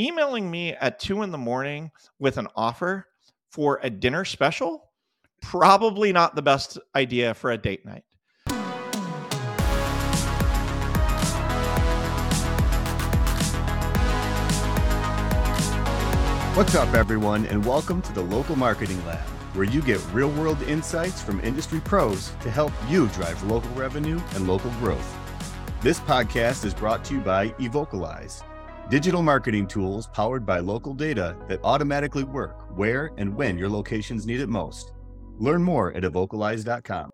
emailing me at two in the morning with an offer for a dinner special, probably not the best idea for a date night. What's up, everyone, and welcome to the Local Marketing Lab, where you get real world insights from industry pros to help you drive local revenue and local growth. This podcast is brought to you by Evocalize, digital marketing tools powered by local data that automatically work where and when your locations need it most. Learn more at evocalize.com.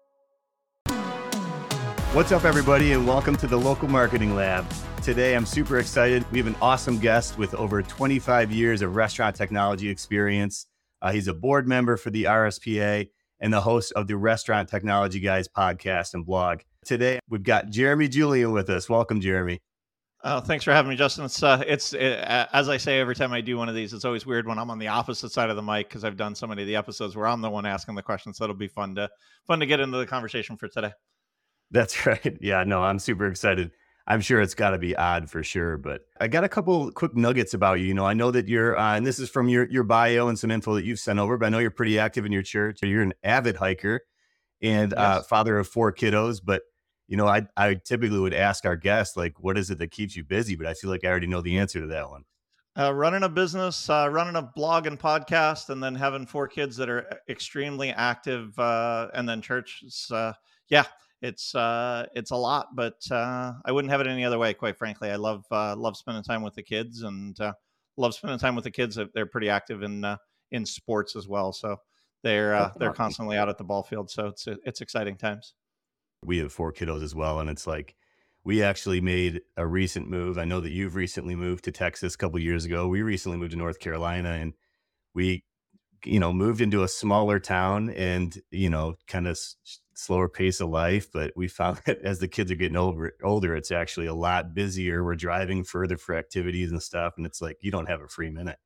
What's up, everybody, and welcome to the Local Marketing Lab. Today, I'm super excited. We have an awesome guest with over 25 years of restaurant technology experience. Uh, he's a board member for the RSPA and the host of the Restaurant Technology Guys podcast and blog. Today, we've got Jeremy Julian with us. Welcome, Jeremy. Oh, thanks for having me, Justin. It's uh, it's it, as I say every time I do one of these. It's always weird when I'm on the opposite side of the mic because I've done so many of the episodes where I'm the one asking the questions. So it'll be fun to fun to get into the conversation for today. That's right. Yeah, no, I'm super excited. I'm sure it's got to be odd for sure, but I got a couple quick nuggets about you. You know, I know that you're, uh, and this is from your your bio and some info that you've sent over, but I know you're pretty active in your church. You're an avid hiker and uh, yes. uh, father of four kiddos. But you know, I I typically would ask our guests like, what is it that keeps you busy? But I feel like I already know the answer to that one. Uh, running a business, uh, running a blog and podcast, and then having four kids that are extremely active, uh, and then church. Uh, yeah, it's uh, it's a lot, but uh, I wouldn't have it any other way. Quite frankly, I love uh, love spending time with the kids and uh, love spending time with the kids. They're pretty active in uh, in sports as well, so they're uh, they're constantly out at the ball field. So it's it's exciting times. We have four kiddos as well, and it's like we actually made a recent move. I know that you've recently moved to Texas a couple years ago. We recently moved to North Carolina, and we you know moved into a smaller town and you know kind of slower pace of life. But we found that as the kids are getting older, older, it's actually a lot busier. We're driving further for activities and stuff, and it's like you don't have a free minute.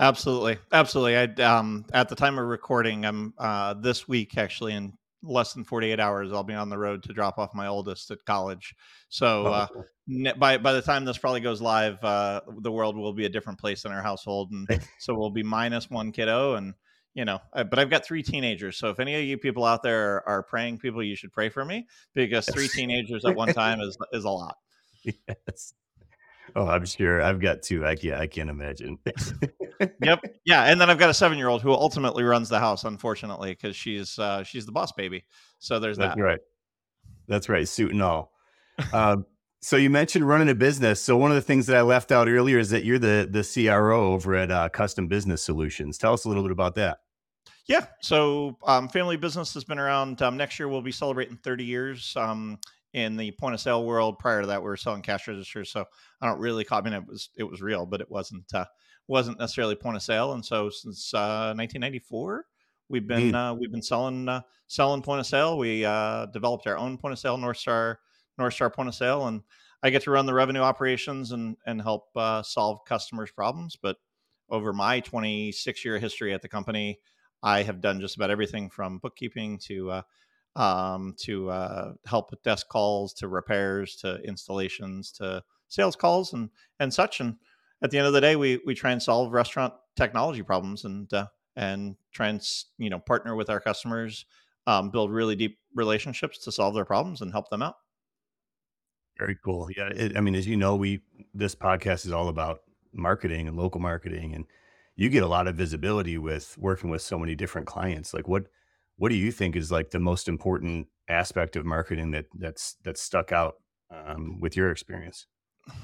Absolutely, absolutely. I um at the time of recording, I'm uh this week actually in less than 48 hours I'll be on the road to drop off my oldest at college. So uh, by by the time this probably goes live, uh, the world will be a different place in our household, and so we'll be minus one kiddo, and you know, but I've got three teenagers. So if any of you people out there are, are praying people, you should pray for me because three teenagers at one time is is a lot. Yes. Oh, I'm sure. I've got two. I can't. I can't imagine. yep. Yeah, and then I've got a seven year old who ultimately runs the house, unfortunately, because she's uh, she's the boss baby. So there's That's that. right. That's right. Suit and all. Um, so you mentioned running a business. So one of the things that I left out earlier is that you're the the CRO over at uh, Custom Business Solutions. Tell us a little bit about that. Yeah. So, um, family business has been around. Um, next year, we'll be celebrating 30 years um, in the point of sale world. Prior to that, we were selling cash registers. So, I don't really. I mean, it was it was real, but it wasn't uh, wasn't necessarily point of sale. And so, since uh, 1994, we've been mm. uh, we've been selling uh, selling point of sale. We uh, developed our own point of sale, North Star North Star point of sale, and I get to run the revenue operations and and help uh, solve customers' problems. But over my 26 year history at the company. I have done just about everything from bookkeeping to uh, um, to uh, help with desk calls to repairs to installations to sales calls and and such. And at the end of the day, we we try and solve restaurant technology problems and uh, and try and you know partner with our customers, um, build really deep relationships to solve their problems and help them out. Very cool. Yeah, it, I mean, as you know, we this podcast is all about marketing and local marketing and you get a lot of visibility with working with so many different clients. Like what what do you think is like the most important aspect of marketing that that's that's stuck out um, with your experience?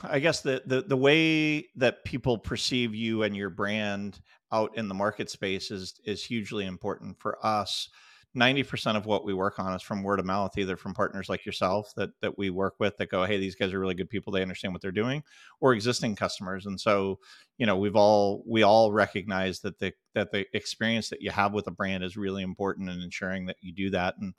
I guess the, the the way that people perceive you and your brand out in the market space is is hugely important for us 90% of what we work on is from word of mouth either from partners like yourself that that we work with that go hey these guys are really good people they understand what they're doing or existing customers and so you know we've all we all recognize that the that the experience that you have with a brand is really important in ensuring that you do that and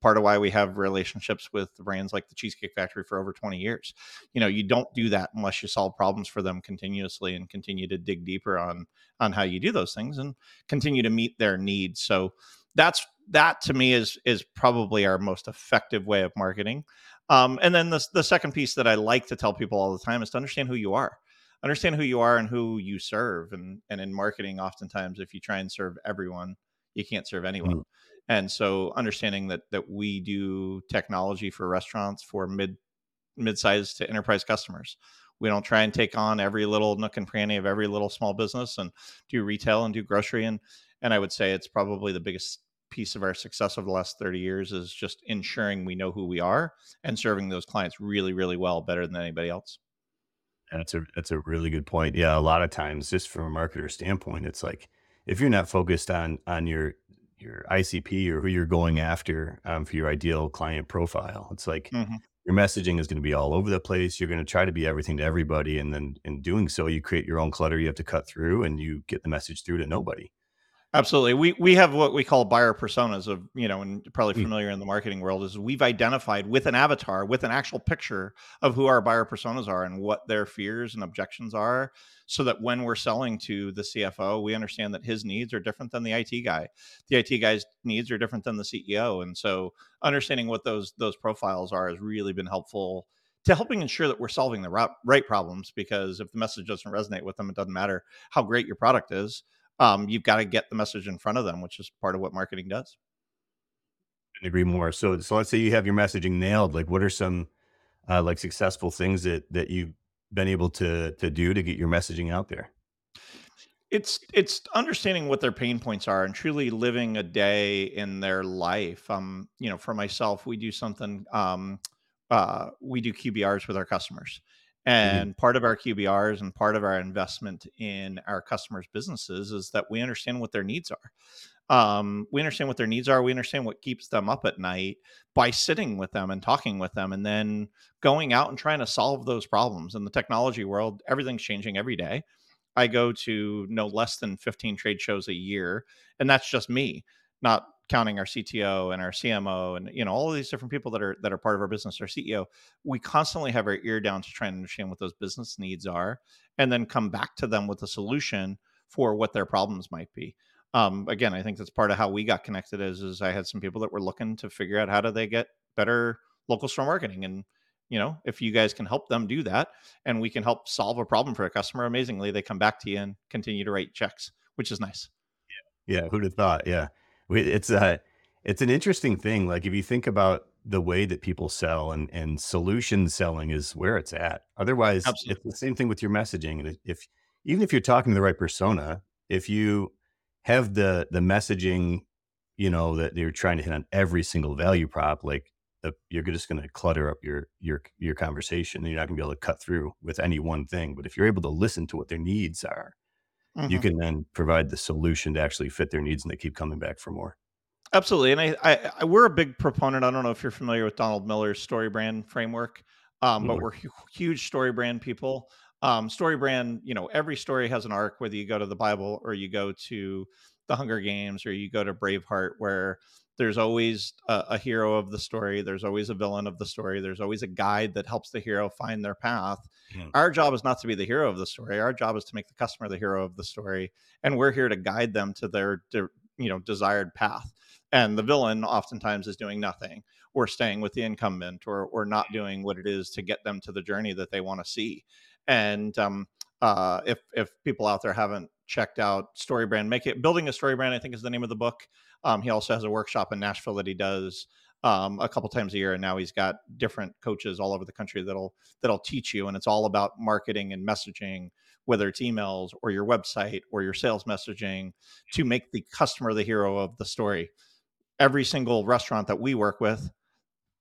part of why we have relationships with brands like the cheesecake factory for over 20 years. You know you don't do that unless you solve problems for them continuously and continue to dig deeper on on how you do those things and continue to meet their needs so that's that to me is is probably our most effective way of marketing. Um, and then the the second piece that I like to tell people all the time is to understand who you are. understand who you are and who you serve. And and in marketing, oftentimes, if you try and serve everyone, you can't serve anyone. Mm. And so, understanding that that we do technology for restaurants for mid mid-sized to enterprise customers. We don't try and take on every little nook and cranny of every little small business and do retail and do grocery and and I would say it's probably the biggest piece of our success over the last 30 years is just ensuring we know who we are and serving those clients really really well better than anybody else. That's a that's a really good point. Yeah, a lot of times, just from a marketer standpoint, it's like if you're not focused on on your your ICP or who you're going after um, for your ideal client profile, it's like Mhm. your messaging is going to be all over the place. You're going to try to be everything to everybody, and then in doing so, you create your own clutter you have to cut through, and you get the message through to nobody. Absolutely. We we have what we call buyer personas of, you know, and probably Mm, familiar in the marketing world is we've identified with an avatar, with an actual picture of who our buyer personas are and what their fears and objections are so that when we're selling to the CFO, we understand that his needs are different than the IT guy. The IT guy's needs are different than the CEO. And so understanding what those those profiles are has really been helpful to helping ensure that we're solving the right, right problems because if the message doesn't resonate with them, it doesn't matter how great your product is um, you've got to get the message in front of them, which is part of what marketing does. couldn't agree more. So, so let's say you have your messaging nailed. Like, what are some uh, like successful things that that you've been able to to do to get your messaging out there? It's it's understanding what their pain points are and truly living a day in their life. Um, you know, for myself, we do something. Um, uh, we do QBRs with our customers, Mhm. and part of our QBRs and part of our investment in our customers' businesses is that we understand what their needs are. um, we understand what their needs are. We understand what keeps them up at night by sitting with them and talking with them, and then going out and trying to solve those problems. In the technology world, everything's changing every day. I go to no less than 15 trade shows a year, and that's just me, not counting our CTO and our CMO and you know all of these different people that are that are part of our business. Our CEO, we constantly have our ear down to try and understand what those business needs are, and then come back to them with a solution for what their problems might be um, again, I think that's part of how we got connected. Is is I had some people that were looking to figure out how do they get better local store marketing, and you know, if you guys can help them do that, and we can help solve a problem for a customer, amazingly, they come back to you and continue to write checks, which is nice. Yeah, who'd have thought? Yeah. It's, uh it's an interesting thing, like, if you think about the way that people sell and and solution selling is where it's at. Otherwise, it's the same thing with your messaging, and if even if you're talking to the right persona, if you have the the messaging, you know, that you're trying to hit on every single value prop, like, uh, you're just gonna clutter up your your your conversation, and you're not gonna be able to cut through with any one thing, but if you're able to listen to what their needs are, you Mhm. can then provide the solution to actually fit their needs, and they keep coming back for more. Absolutely, and I, I, I we're a big proponent. I don't know if you're familiar with Donald Miller's story brand framework, um, but we're huge story brand people. Um, story brand, you know, every story has an arc. Whether you go to the Bible or you go to the Hunger Games or you go to Braveheart, where there's always a, a hero of the story, there's always a villain of the story, there's always a guide that helps the hero find their path. Our job is not to be the hero of the story. Our job is to make the customer the hero of the story, and we're here to guide them to their, de- you know, desired path and the villain oftentimes is doing nothing or staying with the incumbent or or not doing what it is to get them to the journey that they want to see and um, uh, if if people out there haven't checked out storybrand make it building a storybrand i think is the name of the book. Um, he also has a workshop in nashville that he does um, a couple times a year and now he's got different coaches all over the country that'll that'll teach you and it's all about marketing and messaging whether it's emails or your website or your sales messaging to make the customer the hero of the story. Every single restaurant that we work with,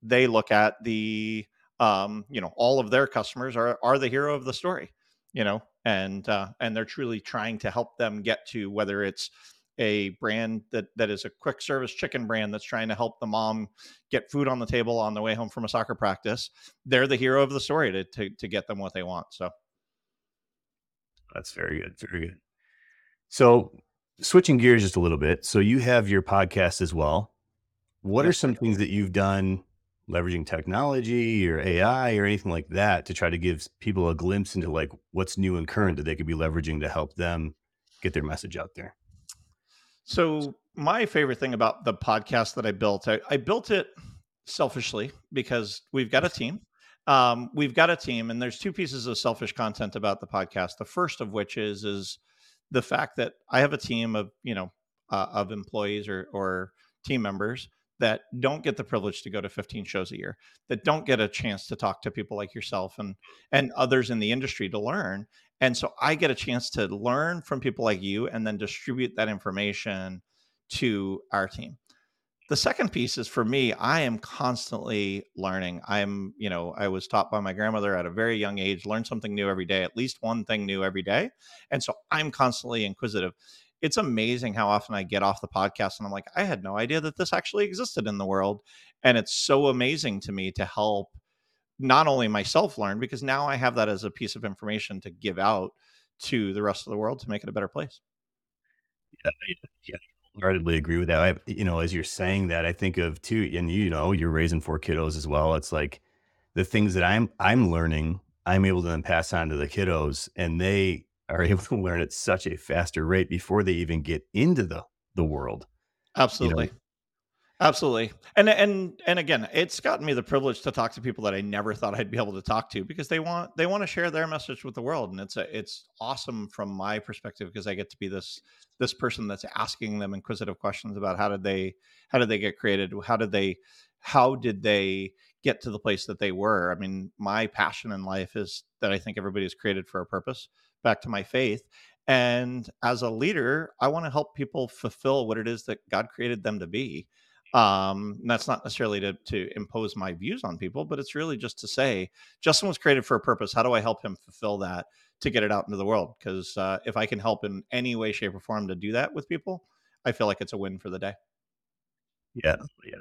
they look at the um, you know, all of their customers are are the hero of the story, you know, and uh, and they're truly trying to help them get to whether it's a brand that that is a quick service chicken brand that's trying to help the mom get food on the table on the way home from a soccer practice. They're the hero of the story to to, to get them what they want. So that's very good, very good. So, switching gears just a little bit, so you have your podcast as well. What are yes, sir. some things that you've done leveraging technology or AI or anything like that to try to give people a glimpse into, like, what's new and current that they could be leveraging to help them get their message out there? So my favorite thing about the podcast that I built, I, I built it selfishly because we've got a team. um, we've got a team, and there's two pieces of selfish content about the podcast. The first of which is is the fact that I have a team of you know uh, of employees or or team members that don't get the privilege to go to 15 shows a year that don't get a chance to talk to people like yourself and and others in the industry to learn. And so i get a chance to learn from people like you and then distribute that information to our team. The second piece is for me i am constantly learning. I'm you know i was taught by my grandmother at a very young age learn something new every day at least one thing new every day. And so i'm constantly inquisitive it's amazing how often I get off the podcast and I'm like, I had no idea that this actually existed in the world. And it's so amazing to me to help not only myself learn, because now I have that as a piece of information to give out to the rest of the world to make it a better place. Yeah, yeah, wholeheartedly agree with that. I, you know, as you're saying that, I think of too, and you know, you're raising four kiddos as well. It's like the things that I'm I'm learning, I'm able to then pass on to the kiddos, and they are able to learn at such a faster rate before they even get into the the world. Absolutely. You know? Absolutely. And and and again, it's gotten me the privilege to talk to people that I never thought I'd be able to talk to because they want they want to share their message with the world and it's a, it's awesome from my perspective because I get to be this this person that's asking them inquisitive questions about how did they how did they get created? How did they how did they get to the place that they were? I mean, my passion in life is that I think everybody is created for a purpose back to my faith. And as a leader, I want to help people fulfill what it is that God created them to be. Um, that's not necessarily to, to impose my views on people, but it's really just to say Justin was created for a purpose. How do I help him fulfill that to get it out into the world? Because uh, if I can help in any way, shape, or form to do that with people, I feel like it's a win for the day. Yeah, yeah.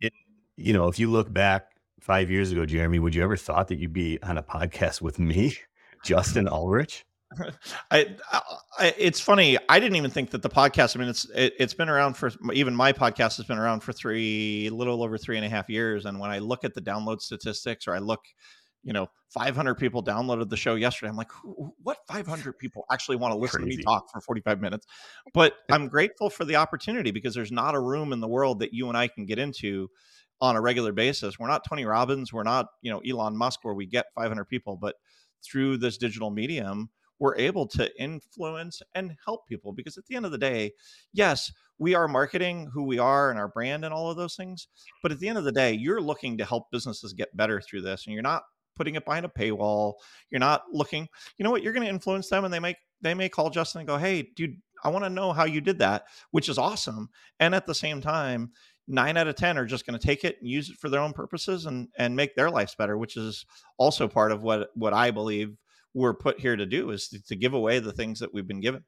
It, it, you know, if you look back five years ago, Jeremy, would you ever thought that you'd be on a podcast with me, Justin Ulrich? I, I, it's funny. I didn't even think that the podcast. I mean, it's it, has been around for even my podcast has been around for three, little over three and a half years. And when I look at the download statistics, or I look, you know, 500 people downloaded the show yesterday. I'm like, what 500 people actually want to listen Crazy. to me talk for 45 minutes? But I'm grateful for the opportunity because there's not a room in the world that you and I can get into on a regular basis. We're not Tony Robbins. We're not, you know, Elon Musk, where we get 500 people, but through this digital medium we're able to influence and help people because at the end of the day yes we are marketing who we are and our brand and all of those things but at the end of the day you're looking to help businesses get better through this and you're not putting it behind a paywall you're not looking you know what you're going to influence them and they may they may call justin and go hey dude i want to know how you did that which is awesome and at the same time nine out of ten are just going to take it and use it for their own purposes and and make their lives better which is also part of what what i believe we're put here to do is to, to give away the things that we've been given.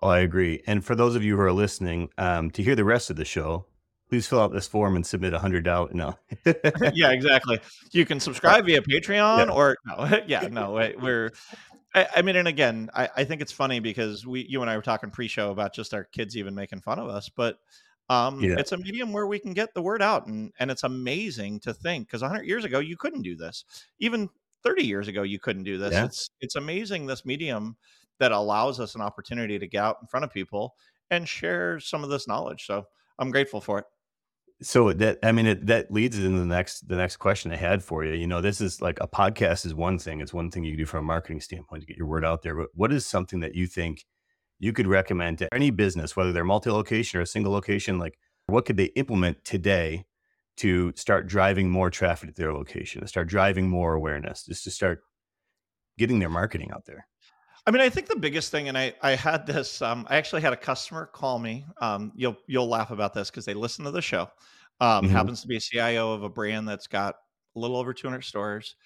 Oh, I agree. And for those of you who are listening, um, to hear the rest of the show, please fill out this form and submit a hundred dollars. No. yeah, exactly. You can subscribe via Patreon yeah. or no. yeah, no. We're. I, I mean, and again, I, I think it's funny because we, you and I were talking pre-show about just our kids even making fun of us, but um, yeah. it's a medium where we can get the word out, and and it's amazing to think because 100 years ago you couldn't do this. Even 30 years ago you couldn't do this. Yeah. It's it's amazing this medium that allows us an opportunity to get out in front of people and share some of this knowledge. So I'm grateful for it. So that I mean it, that leads into the next the next question I had for you. You know, this is like a podcast is one thing. It's one thing you do from a marketing standpoint to get your word out there. But what is something that you think you could recommend to any business, whether they're multi-location or a single location? Like, what could they implement today to start driving more traffic to their location, to start driving more awareness, just to start getting their marketing out there? I mean, I think the biggest thing, and I I had this. Um, I actually had a customer call me. Um, you'll you'll laugh about this because they listen to the show. Um, mm-hmm. Happens to be a CIO of a brand that's got a little over 200 stores,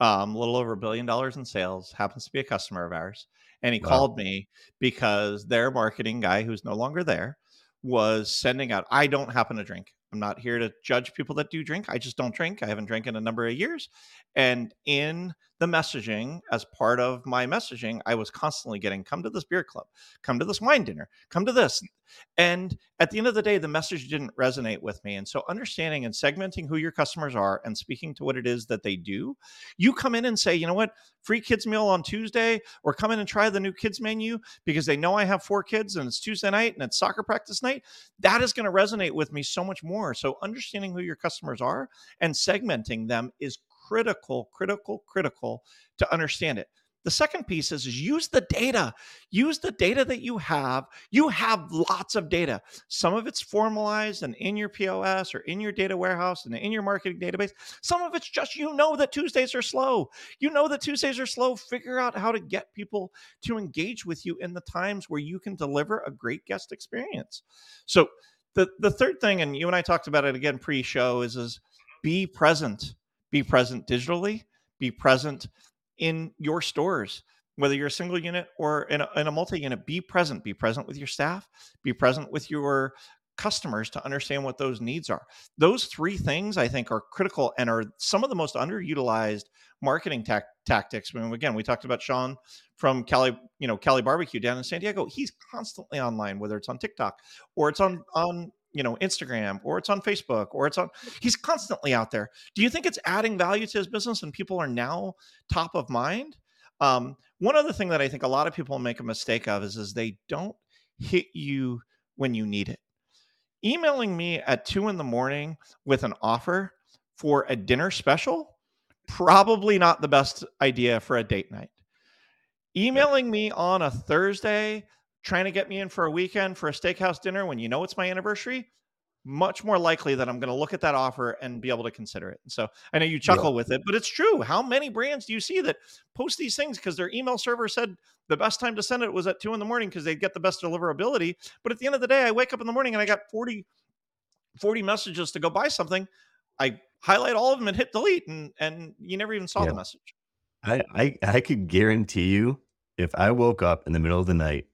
um, a little over a billion dollars in sales. Happens to be a customer of ours, and he wow. called me because their marketing guy, who's no longer there, was sending out. I don't happen to drink. I'm not here to judge people that do drink. I just don't drink. I haven't drank in a number of years. And in the messaging, as part of my messaging, I was constantly getting come to this beer club, come to this wine dinner, come to this. And at the end of the day, the message didn't resonate with me. And so, understanding and segmenting who your customers are and speaking to what it is that they do, you come in and say, you know what, free kids meal on Tuesday, or come in and try the new kids menu because they know I have four kids and it's Tuesday night and it's soccer practice night. That is going to resonate with me so much more. So, understanding who your customers are and segmenting them is critical, critical, critical to understand it. The second piece is, is use the data. Use the data that you have. You have lots of data. Some of it's formalized and in your POS or in your data warehouse and in your marketing database. Some of it's just you know that Tuesdays are slow. You know that Tuesdays are slow. Figure out how to get people to engage with you in the times where you can deliver a great guest experience. So the the third thing, and you and I talked about it again pre-show, is is be present. Be present digitally. Be present in your stores, whether you're a single unit or in a, in a multi unit, be present. Be present with your staff, be present with your customers to understand what those needs are. Those three things I think are critical and are some of the most underutilized marketing ta- tactics. I mean, again, we talked about Sean from Cali, you know, Cali Barbecue down in San Diego. He's constantly online, whether it's on TikTok or it's on on you know Instagram or it's on Facebook or it's on he's constantly out there. Do you think it's adding value to his business and people are now top of mind? Um, one other thing that I think a lot of people make a mistake of is is they don't hit you when you need it. Emailing me at two in the morning with an offer for a dinner special, probably not the best idea for a date night. Emailing me on a Thursday trying to get me in for a weekend for a steakhouse dinner when you know it's my anniversary, much more likely that I'm going to look at that offer and be able to consider it. And so I know you chuckle yeah. with it, but it's true. How many brands do you see that post these things because their email server said the best time to send it was at two in the morning because they get the best deliverability? But at the end of the day, I wake up in the morning and I got 40, 40 messages to go buy something. I highlight all of them and hit delete, and and you never even saw yeah. the message. I, I I could guarantee you, if I woke up in the middle of the night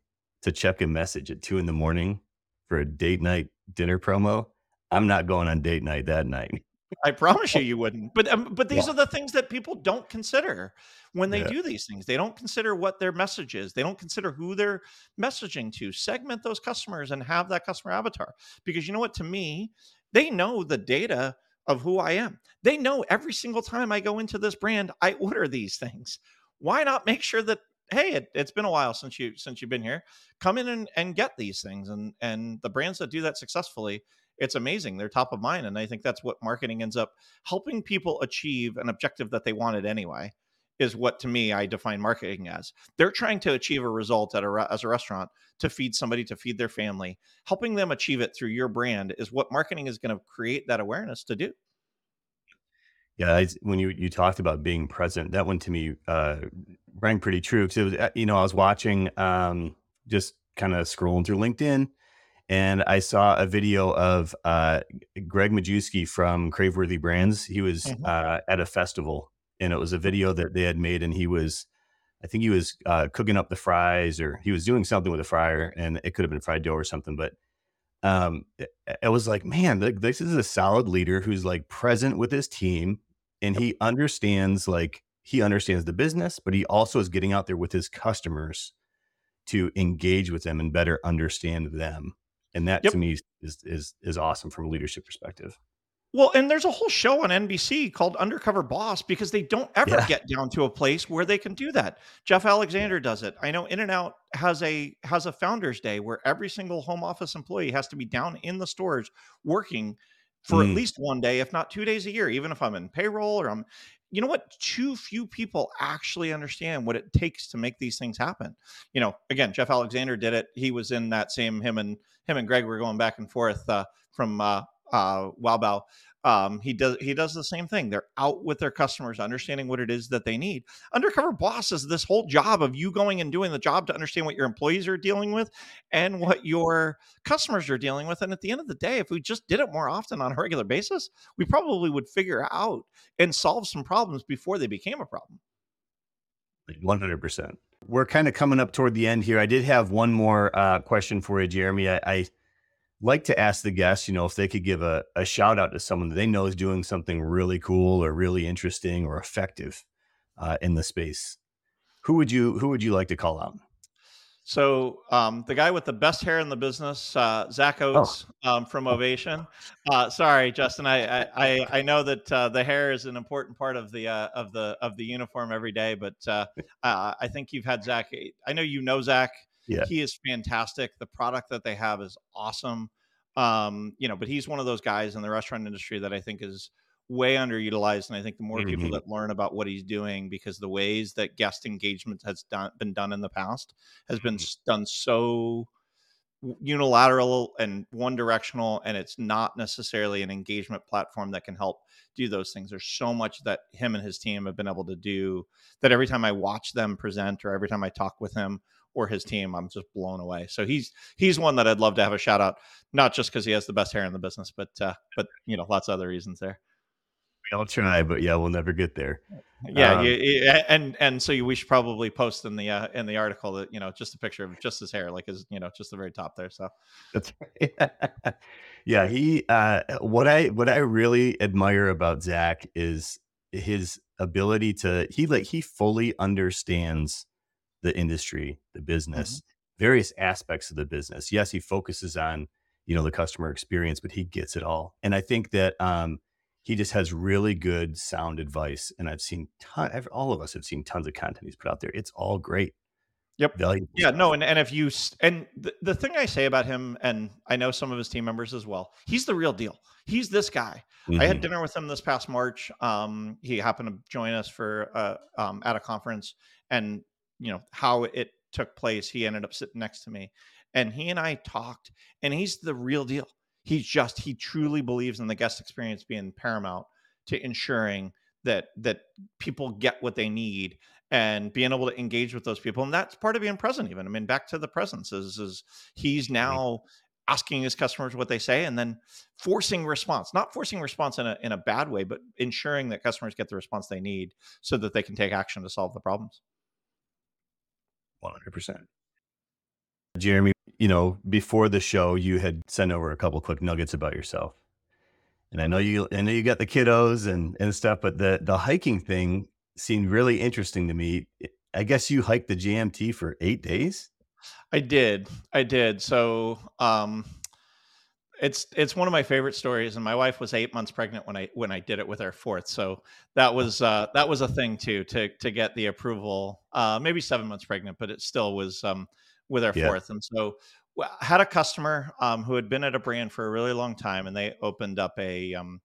to check a message at two in the morning for a date night dinner promo, I'm not going on date night that night. I promise you, you wouldn't. But um, but these yeah. are the things that people don't consider when they yeah. do these things. They don't consider what their message is. They don't consider who they're messaging to. Segment those customers and have that customer avatar. Because you know what? To me, they know the data of who I am. They know every single time I go into this brand, I order these things. Why not make sure that hey it, has been a while since you since you've been here. Come in and, and get these things and and the brands that do that successfully it's amazing. They're top of mind and i think that's what marketing ends up helping people achieve an objective that they wanted anyway is what to me i define marketing as. They're trying to achieve a result at a as a restaurant to feed somebody to feed their family. Helping them achieve it through your brand is what marketing is going to create that awareness to do yeah, I, when you you talked about being present, that one to me uh, rang pretty true because it was uh, you know I was watching um, just kind of scrolling through LinkedIn, and I saw a video of uh, Gregg Majewski from Craveworthy Brands. He was mm-hmm. uh, at a festival, and it was a video that they had made, and he was. I think he was uh, cooking up the fries, or he was doing something with a fryer, and it could have been fried dough or something. But um, I was like, man, this is a solid leader who's like present with his team and he understands like he understands the business, but he also is getting out there with his customers to engage with them and better understand them. And that yep. to me is is is awesome from a leadership perspective. Well, and there's a whole show on NBC called Undercover Boss because they don't ever yeah. get down to a place where they can do that. Jeff Alexander does it. I know In-N-Out has a has a founders day where every single home office employee has to be down in the stores working for mm. at least one day, if not two days a year, even if I'm in payroll or I'm you know what too few people actually understand what it takes to make these things happen. You know again jeff alexander did it. He was in that same him and him and greg were going back and forth uh, from uh, uh, um, he does he does the same thing. They're out with their customers, understanding what it is that they need. Undercover boss is this whole job of you going and doing the job to understand what your employees are dealing with and what your customers are dealing with. And at the end of the day, if we just did it more often on a regular basis, we probably would figure out and solve some problems before they became a problem. One hundred percent. We're kind of coming up toward the end here. I did have one more uh, question for you, Jeremy. I, I like to ask the guests, you know, if they could give a, a shout out to someone that they know is doing something really cool or really interesting or effective uh, in the space. Who would you who would you like to call out? So um, the guy with the best hair in the business, uh, Zach oh. Oates oh. um, from Ovation. Uh, sorry, Justin. I I, I know that uh, the hair is an important part of the uh, of the of the uniform every day, but uh, I think you've had Zach. I know you know Zach. Yeah. He is fantastic. The product that they have is awesome. Um, you know, but he's one of those guys in the restaurant industry that I think is way underutilized. And I think the more people Mhm. that learn about what he's doing, because the ways that guest engagement has done, been done in the past has been Mhm. s- done so unilateral and one directional and it's not necessarily an engagement platform that can help do those things. There's so much that him and his team have been able to do that every time i watch them present or every time i talk with him or his team i'm just blown away. So he's he's one that i'd love to have a shout out not just because he has the best hair in the business but uh but you know lots of other reasons there. We all try, but yeah, we'll never get there. Yeah Um, you- you- and and so you, we should probably post in the uh in the article that you know just a picture of just his hair like his you know just the very top there so That's right. yeah, he uh what I what I really admire about Zach is his ability to he like he fully understands the industry, the Mhm. business, various aspects of the business. Yes, he focuses on, you know, the customer experience, but he gets it all. And I think that um he just has really good sound advice. And I've seen ton, I've- all of us have seen tons of content he's put out there. It's all great, Yep. valuable Yeah, stuff. no, and, and if you and the, the thing I say about him, and I know some of his team members as well, he's the real deal. He's this guy. I had Mhm. dinner with him this past March. Um, he happened to join us for uh, um, at a conference, and you know how it took place. He ended up sitting next to me, and he and I talked. And he's the real deal. He's just he truly believes in the guest experience being paramount to ensuring that that people get what they need and being able to engage with those people. And that's part of being present. Even I mean, back to the presence is is he's now asking his customers what they say and then forcing response not forcing response in a, in a bad way but ensuring that customers get the response they need so that they can take action to solve the problems 100%. Jeremy, you know, before the show, you had sent over a couple quick nuggets about yourself. And I know you I know you got the kiddos and and stuff, but the the hiking thing seemed really interesting to me. I guess you hiked the JMT for 8 days? i did i did so um it's it's one of my favorite stories and my wife was eight months pregnant when i when i did it with our fourth so that was uh that was a thing too to to get the approval uh maybe seven months pregnant but it still was um with our Yeah. fourth and so I had a customer um who had been at a brand for a really long time and they opened up a um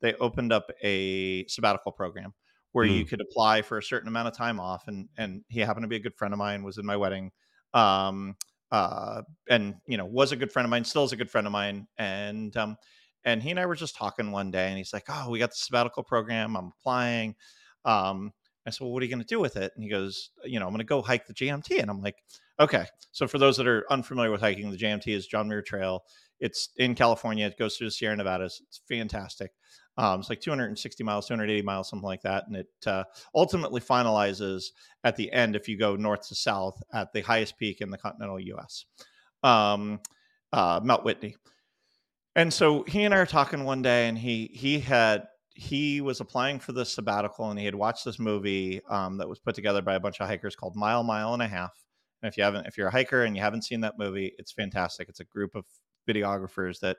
they opened up a sabbatical program where you Mm. could apply for a certain amount of time off and and he happened to be a good friend of mine was in my wedding um uh and you know was a good friend of mine still is a good friend of mine and um and he and i were just talking one day and he's like oh we got the sabbatical program i'm applying um i said well what are you going to do with it and he goes you know i'm going to go hike the JMT," and i'm like okay so for those that are unfamiliar with hiking the jmt is john muir trail it's in california it goes through the sierra nevadas it's fantastic um, it's like 260 miles 280 miles something like that and it uh, ultimately finalizes at the end if you go north to south at the highest peak in the continental US, um, uh, Mount Whitney. And so he and I are talking one day, and he he had he was applying for the sabbatical, and he had watched this movie um, that was put together by a bunch of hikers called Mile Mile and a Half. And if you haven't, if you're a hiker and you haven't seen that movie, it's fantastic. It's a group of videographers that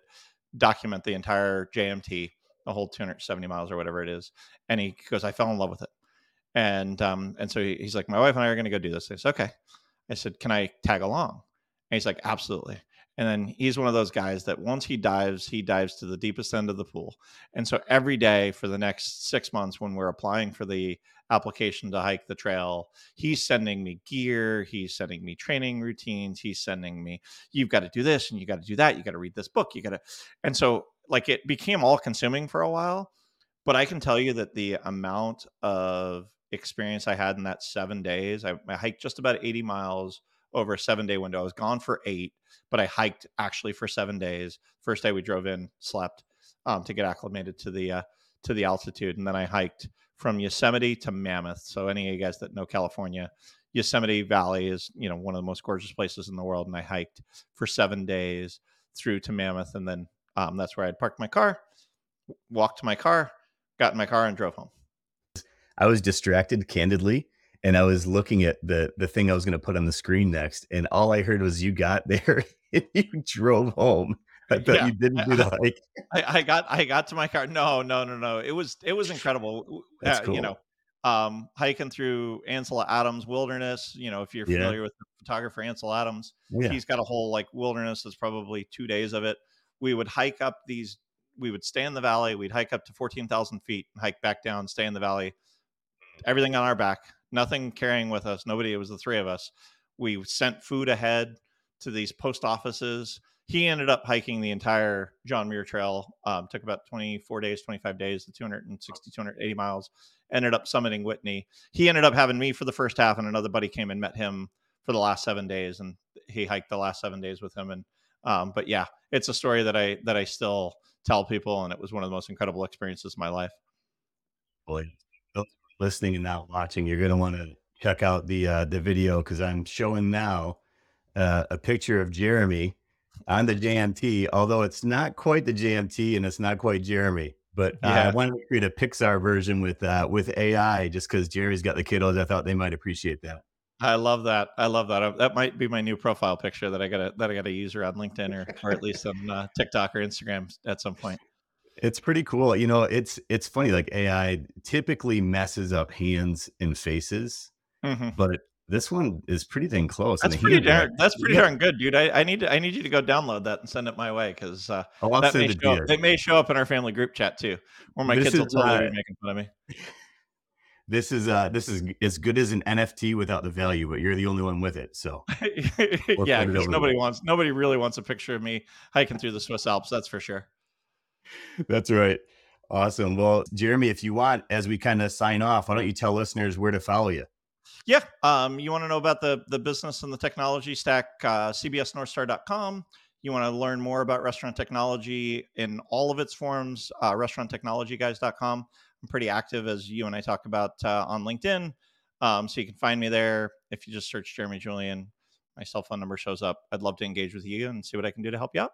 document the entire JMT, the whole 270 miles or whatever it is. And he goes, I fell in love with it. And um and so he, he's like my wife and i are going to go do this. I said okay. I said can i tag along? And he's like absolutely. And then he's one of those guys that once he dives he dives to the deepest end of the pool. And so every day for the next six months when we're applying for the application to hike the trail he's sending me gear he's sending me training routines he's sending me you've got to do this and you got to do that you got to read this book you got to and so like it became all consuming for a while but I can tell you that the amount of experience I had in that seven days, I, I hiked just about 80 miles over a seven day window. I was gone for eight, but I hiked actually for seven days. First day we drove in, slept um, to get acclimated to the uh, to the altitude, and then I hiked from Yosemite to Mammoth. So any of you guys that know California, Yosemite Valley is you know one of the most gorgeous places in the world, and I hiked for seven days through to Mammoth, and then um, that's where I'd parked my car, walked to my car, got in my car, and drove home. I was distracted candidly and I was looking at the the thing I was going to put on the screen next and all I heard was you got there and you drove home. I thought Yeah. you didn't do the hike. I, I got I got to my car. No, no, no, no. It was it was incredible. That's uh, cool. You know, um, hiking through Ansel Adams Wilderness. You know, if you're Yeah. familiar with the photographer Ansel Adams, Yeah. he's got a whole like wilderness. That's probably two days of it. We would hike up these we would stay in the valley. We'd hike up to fourteen thousand feet, and hike back down, stay in the valley. Everything on our back, nothing carrying with us. Nobody. It was the three of us. We sent food ahead to these post offices. He ended up hiking the entire John Muir Trail. Um, took about 24 days, 25 days, the 260, 280 miles. Ended up summiting Whitney. He ended up having me for the first half, and another buddy came and met him for the last seven days, and he hiked the last seven days with him. And um, but yeah, it's a story that I that I still tell people, and it was one of the most incredible experiences of my life. Boy, listening and now watching, you're gonna want to check out the uh, the video because I'm showing now uh, a picture of Jeremy on the JMT, although it's not quite the JMT and it's not quite Jeremy. But uh. I wanted to create a Pixar version with uh, with AI just because Jerry's got the kiddos. I thought they might appreciate that. I love that. I love that. That might be my new profile picture that I gotta that I gotta use around LinkedIn or or at least on uh, TikTok or Instagram at some point. It's pretty cool. You know, it's it's funny. Like AI typically messes up hands and faces, mm-hmm. but this one is pretty dang close. That's pretty darn. That's pretty yeah. darn good, dude. I, I need to, I need you to go download that and send it my way because uh, oh, that may show up, it may show up in our family group chat too, where my this kids will totally uh, be making fun of me. This is uh this is as good as an NFT without the value, but you're the only one with it. So yeah, nobody wants nobody really wants a picture of me hiking through the Swiss Alps. That's for sure. That's right. Awesome. Well, Jeremy, if you want, as we kind of sign off, why don't you tell listeners where to follow you? Yeah. Um, you want to know about the the business and the technology stack, uh, cbsnorthstar.com. You want to learn more about restaurant technology in all of its forms, uh, restauranttechnologyguys.com. I'm pretty active, as you and I talk about uh, on LinkedIn. Um, so you can find me there. If you just search Jeremy Julian, my cell phone number shows up. I'd love to engage with you and see what I can do to help you out.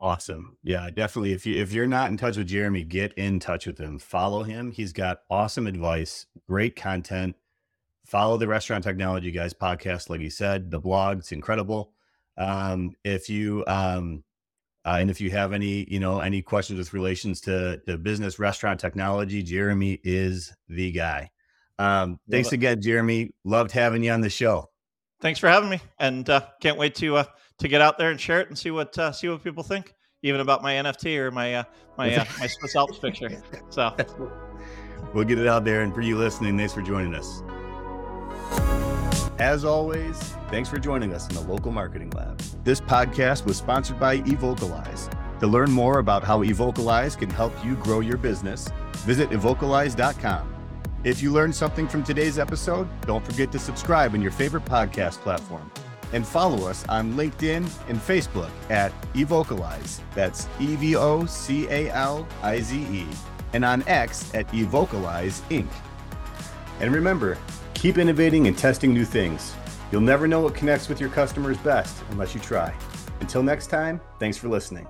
Awesome. Yeah, definitely. If you if you're not in touch with Jeremy, get in touch with him. Follow him. He's got awesome advice, great content. Follow the Restaurant Technology Guys podcast, like he said. The blog, it's incredible. Um, if you um, uh, and if you have any, you know, any questions with relations to the business restaurant technology, Jeremy is the guy. Um, thanks again, Jeremy. Loved having you on the show. Thanks for having me, and uh, can't wait to uh, to get out there and share it and see what uh, see what people think, even about my NFT or my uh, my uh, my Swiss Alps picture. So we'll get it out there. And for you listening, thanks for joining us. As always, thanks for joining us in the local marketing lab. This podcast was sponsored by Evocalize. To learn more about how Evocalize can help you grow your business, visit evocalize.com. If you learned something from today's episode, don't forget to subscribe in your favorite podcast platform and follow us on LinkedIn and Facebook at Evocalize. That's E V O C A L I Z E. And on X at Evocalize Inc. And remember, Keep innovating and testing new things. You'll never know what connects with your customers best unless you try. Until next time, thanks for listening.